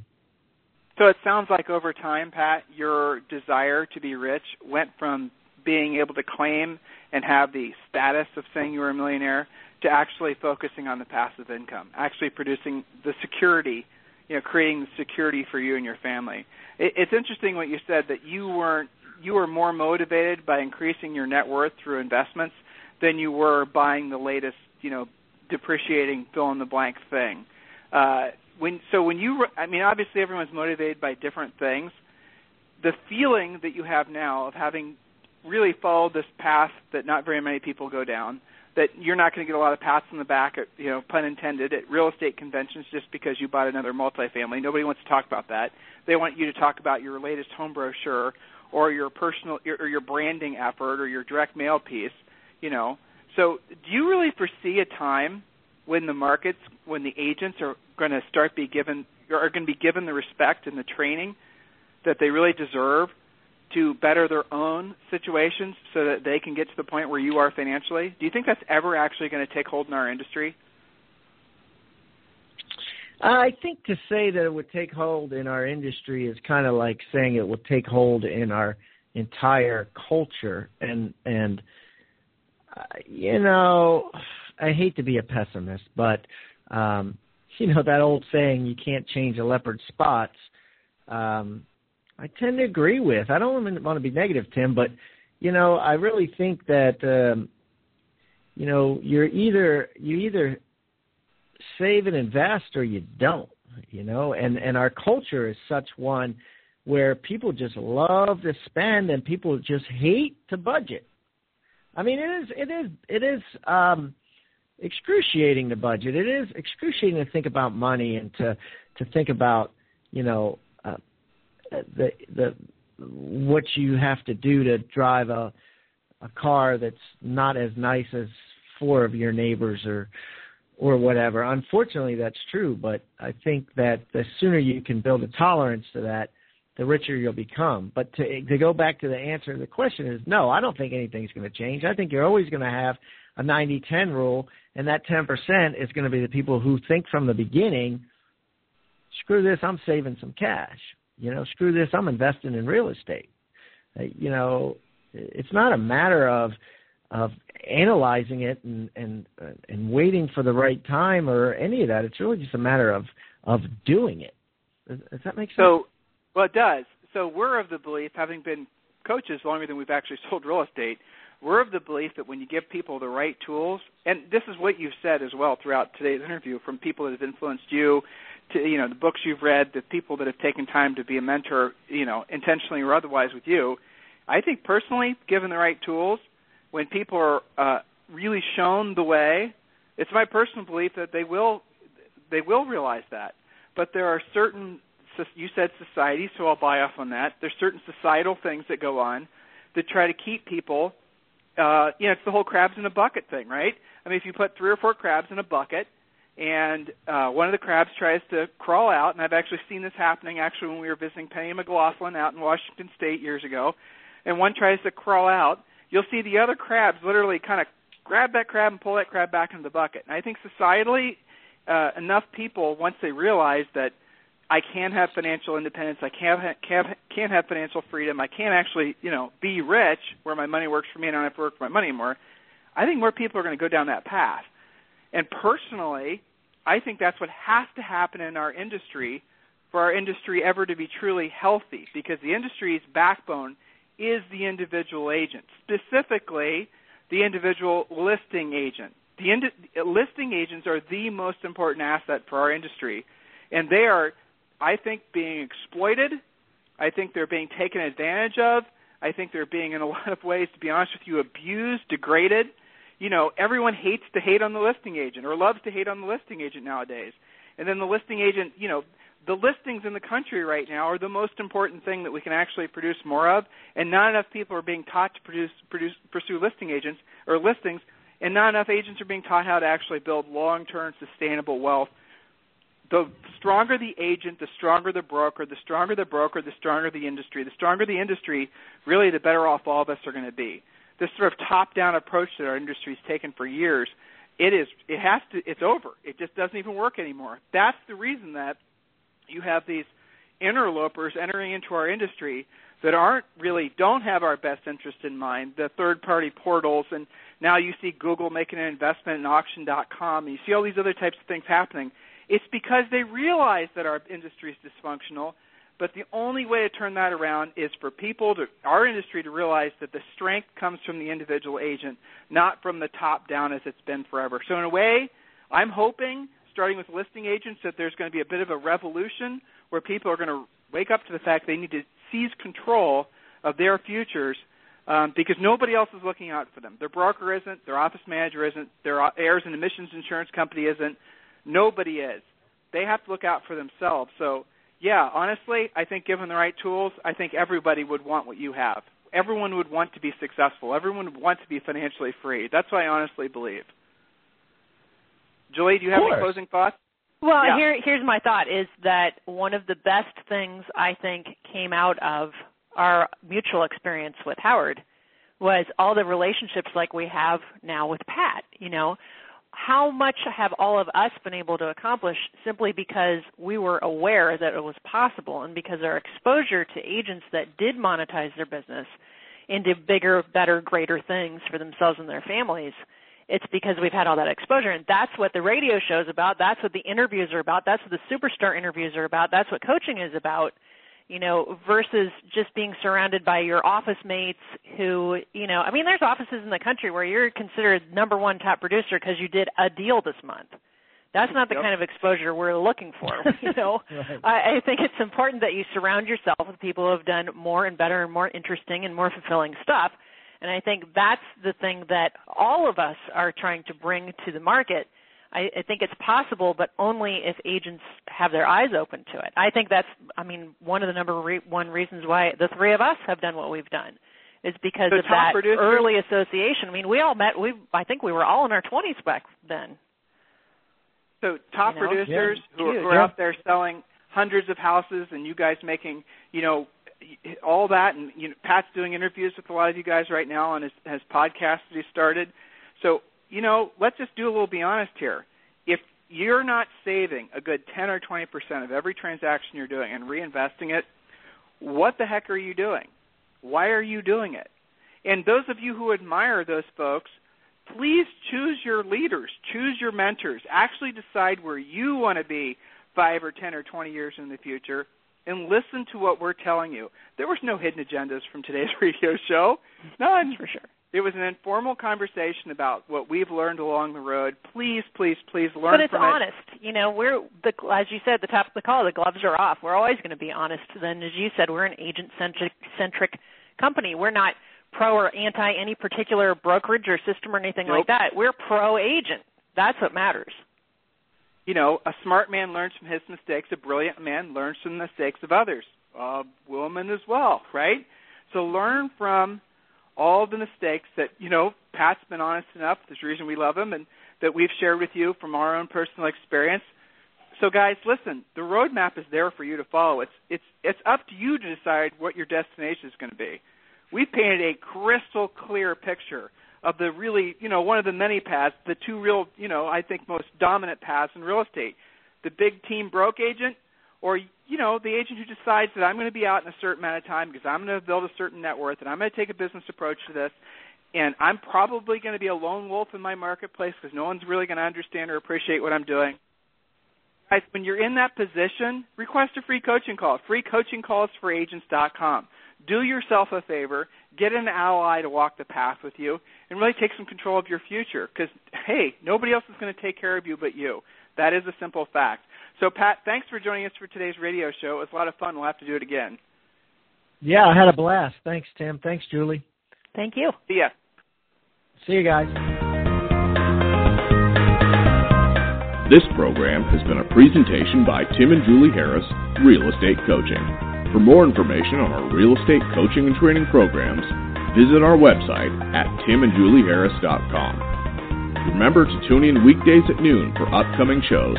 So it sounds like over time, Pat, your desire to be rich went from being able to claim and have the status of saying you were a millionaire to actually focusing on the passive income, actually producing the security, you know, creating the security for you and your family. It, it's interesting what you said that you weren't you were more motivated by increasing your net worth through investments than you were buying the latest, you know, depreciating fill in the blank thing. Uh, when so when you I mean obviously everyone's motivated by different things. The feeling that you have now of having really follow this path that not very many people go down, that you're not going to get a lot of pats on the back, at, you know, pun intended, at real estate conventions just because you bought another multifamily. Nobody wants to talk about that. They want you to talk about your latest home brochure or your personal or your branding effort or your direct mail piece, you know. So, do you really foresee a time when the markets, when the agents are going to start be given are going to be given the respect and the training that they really deserve to better their own situations so that they can get to the point where you are financially? Do you think that's ever actually going to take hold in our industry? I think to say that it would take hold in our industry is kind of like saying it would take hold in our entire culture and and uh, you know I hate to be a pessimist but um you know that old saying you can't change a leopard's spots um I tend to agree with. I don't want to be negative, Tim, but you know, I really think that um, you know you're either you either save and invest or you don't. You know, and and our culture is such one where people just love to spend and people just hate to budget. I mean, it is it is it is um, excruciating to budget. It is excruciating to think about money and to to think about you know the the what you have to do to drive a a car that's not as nice as four of your neighbors or or whatever. Unfortunately, that's true, but I think that the sooner you can build a tolerance to that, the richer you'll become. But to to go back to the answer to the question is no, I don't think anything's going to change. I think you're always going to have a 90-10 rule, and that 10% is going to be the people who think from the beginning, screw this, I'm saving some cash. You know, screw this, I'm investing in real estate. Uh, you know, it's not a matter of of analyzing it and and uh, and waiting for the right time or any of that. It's really just a matter of of doing it. Does, does that make sense? So, well, it does. So we're of the belief, having been coaches longer than we've actually sold real estate, we're of the belief that when you give people the right tools, and this is what you've said as well throughout today's interview from people that have influenced you, to you know the books you've read, the people that have taken time to be a mentor, you know, intentionally or otherwise with you. I think personally, given the right tools, when people are uh, really shown the way, it's my personal belief that they will they will realize that. But there are certain you said society, so I'll buy off on that. There's certain societal things that go on that try to keep people. Uh, you know, it's the whole crabs in a bucket thing, right? I mean, if you put three or four crabs in a bucket, and uh, one of the crabs tries to crawl out, and I've actually seen this happening actually when we were visiting Penny McLaughlin out in Washington State years ago, and one tries to crawl out, you'll see the other crabs literally kind of grab that crab and pull that crab back into the bucket. And I think societally, uh, enough people once they realize that I can have financial independence, I can have, can can have financial freedom, I can actually you know be rich where my money works for me and I don't have to work for my money anymore. I think more people are going to go down that path. And personally, I think that's what has to happen in our industry for our industry ever to be truly healthy because the industry's backbone is the individual agent, specifically the individual listing agent. The indi- listing agents are the most important asset for our industry, and they are, I think, being exploited. I think they're being taken advantage of. I think they're being, in a lot of ways, to be honest with you, abused, degraded you know, everyone hates to hate on the listing agent or loves to hate on the listing agent nowadays. And then the listing agent, you know, the listings in the country right now are the most important thing that we can actually produce more of, and not enough people are being taught to produce, produce pursue listing agents or listings, and not enough agents are being taught how to actually build long-term sustainable wealth. The stronger the agent, the stronger the broker, the stronger the broker, the stronger the industry. The stronger the industry, really the better off all of us are going to be this sort of top-down approach that our industry's taken for years, it is it has to it's over. It just doesn't even work anymore. That's the reason that you have these interlopers entering into our industry that aren't really don't have our best interest in mind, the third party portals and now you see Google making an investment in auction.com and you see all these other types of things happening. It's because they realize that our industry is dysfunctional, but the only way to turn that around is for people to our industry to realize that the strength comes from the individual agent, not from the top down as it's been forever. So in a way, I'm hoping starting with listing agents that there's going to be a bit of a revolution where people are going to wake up to the fact they need to seize control of their futures um, because nobody else is looking out for them. Their broker isn't, their office manager isn't, their errors and omissions insurance company isn't. Nobody is. They have to look out for themselves. So, yeah, honestly, I think given the right tools, I think everybody would want what you have. Everyone would want to be successful. Everyone would want to be financially free. That's what I honestly believe. Julie, do you have any closing thoughts? Well, Yeah. here here's my thought is that one of the best things I think came out of our mutual experience with Howard was all the relationships like we have now with Pat, you know. How much have all of us been able to accomplish simply because we were aware that it was possible and because our exposure to agents that did monetize their business into bigger, better, greater things for themselves and their families it's because we've had all that exposure. And that's what the radio show is about. That's what the interviews are about. That's what the superstar interviews are about. That's what coaching is about you know versus just being surrounded by your office mates who you know i mean there's offices in the country where you're considered number one top producer because you did a deal this month that's not the Yep. kind of exposure we're looking for you know Right. I, I think it's important that you surround yourself with people who have done more and better and more interesting and more fulfilling stuff and I think that's the thing that all of us are trying to bring to the market. I, I think it's possible, but only if agents have their eyes open to it. I think that's, I mean, one of the number re- one reasons why the three of us have done what we've done is because So of that producers- early association. I mean, we all met. We, I think, we were all in our twenties back then. So top You know? producers Yeah. who, are- who are Yeah. out there selling hundreds of houses, and you guys making you know all that, and you know, Pat's doing interviews with a lot of you guys right now on his, his podcast that he started. So you know, let's just do a little be honest here. If you're not saving a good 10 or 20 percent of every transaction you're doing and reinvesting it, what the heck are you doing? Why are you doing it? And those of you who admire those folks, please choose your leaders, choose your mentors, actually decide where you want to be five or ten or twenty years in the future, and listen to what we're telling you. There was no hidden agendas from today's radio show, none. That's For sure. It was an informal conversation about what we've learned along the road. Please, please, please learn. But it's honest. You know, we're the as you said at the top of the call, the gloves are off. We're always going to be honest. Then, as you said, we're an agent centric centric company. We're not pro or anti any particular brokerage or system or anything Nope. like that. We're pro agent. That's what matters. you know, a smart man learns from his mistakes. A brilliant man learns from the mistakes of others. A woman as well, right? So learn from all the mistakes that you know. Pat's been honest enough. There's a reason we love him, and that we've shared with you from our own personal experience. So, guys, listen. The roadmap is there for you to follow. It's it's it's up to you to decide what your destination is going to be. We've painted a crystal clear picture of the really, you know, one of the many paths, the two real, you know, I think most dominant paths in real estate. The big team broke agent or, you know, the agent who decides that I'm going to be out in a certain amount of time because I'm going to build a certain net worth and I'm going to take a business approach to this and I'm probably going to be a lone wolf in my marketplace because no one's really going to understand or appreciate what I'm doing. Guys, when you're in that position, request a free coaching call. Free coaching calls for agents.com. Do yourself a favor, get an ally to walk the path with you, and really take some control of your future. Because hey, nobody else is going to take care of you but you. That is a simple fact. So, Pat, thanks for joining us for today's radio show. It was a lot of fun. We'll have to do it again. Yeah, I had a blast. Thanks, Tim. Thanks, Julie. Thank you. See ya. See you guys. This program has been a presentation by Tim and Julie Harris, Real Estate Coaching. For more information on our real estate coaching and training programs, visit our website at timandjulieharris.com. Remember to tune in weekdays at noon for upcoming shows,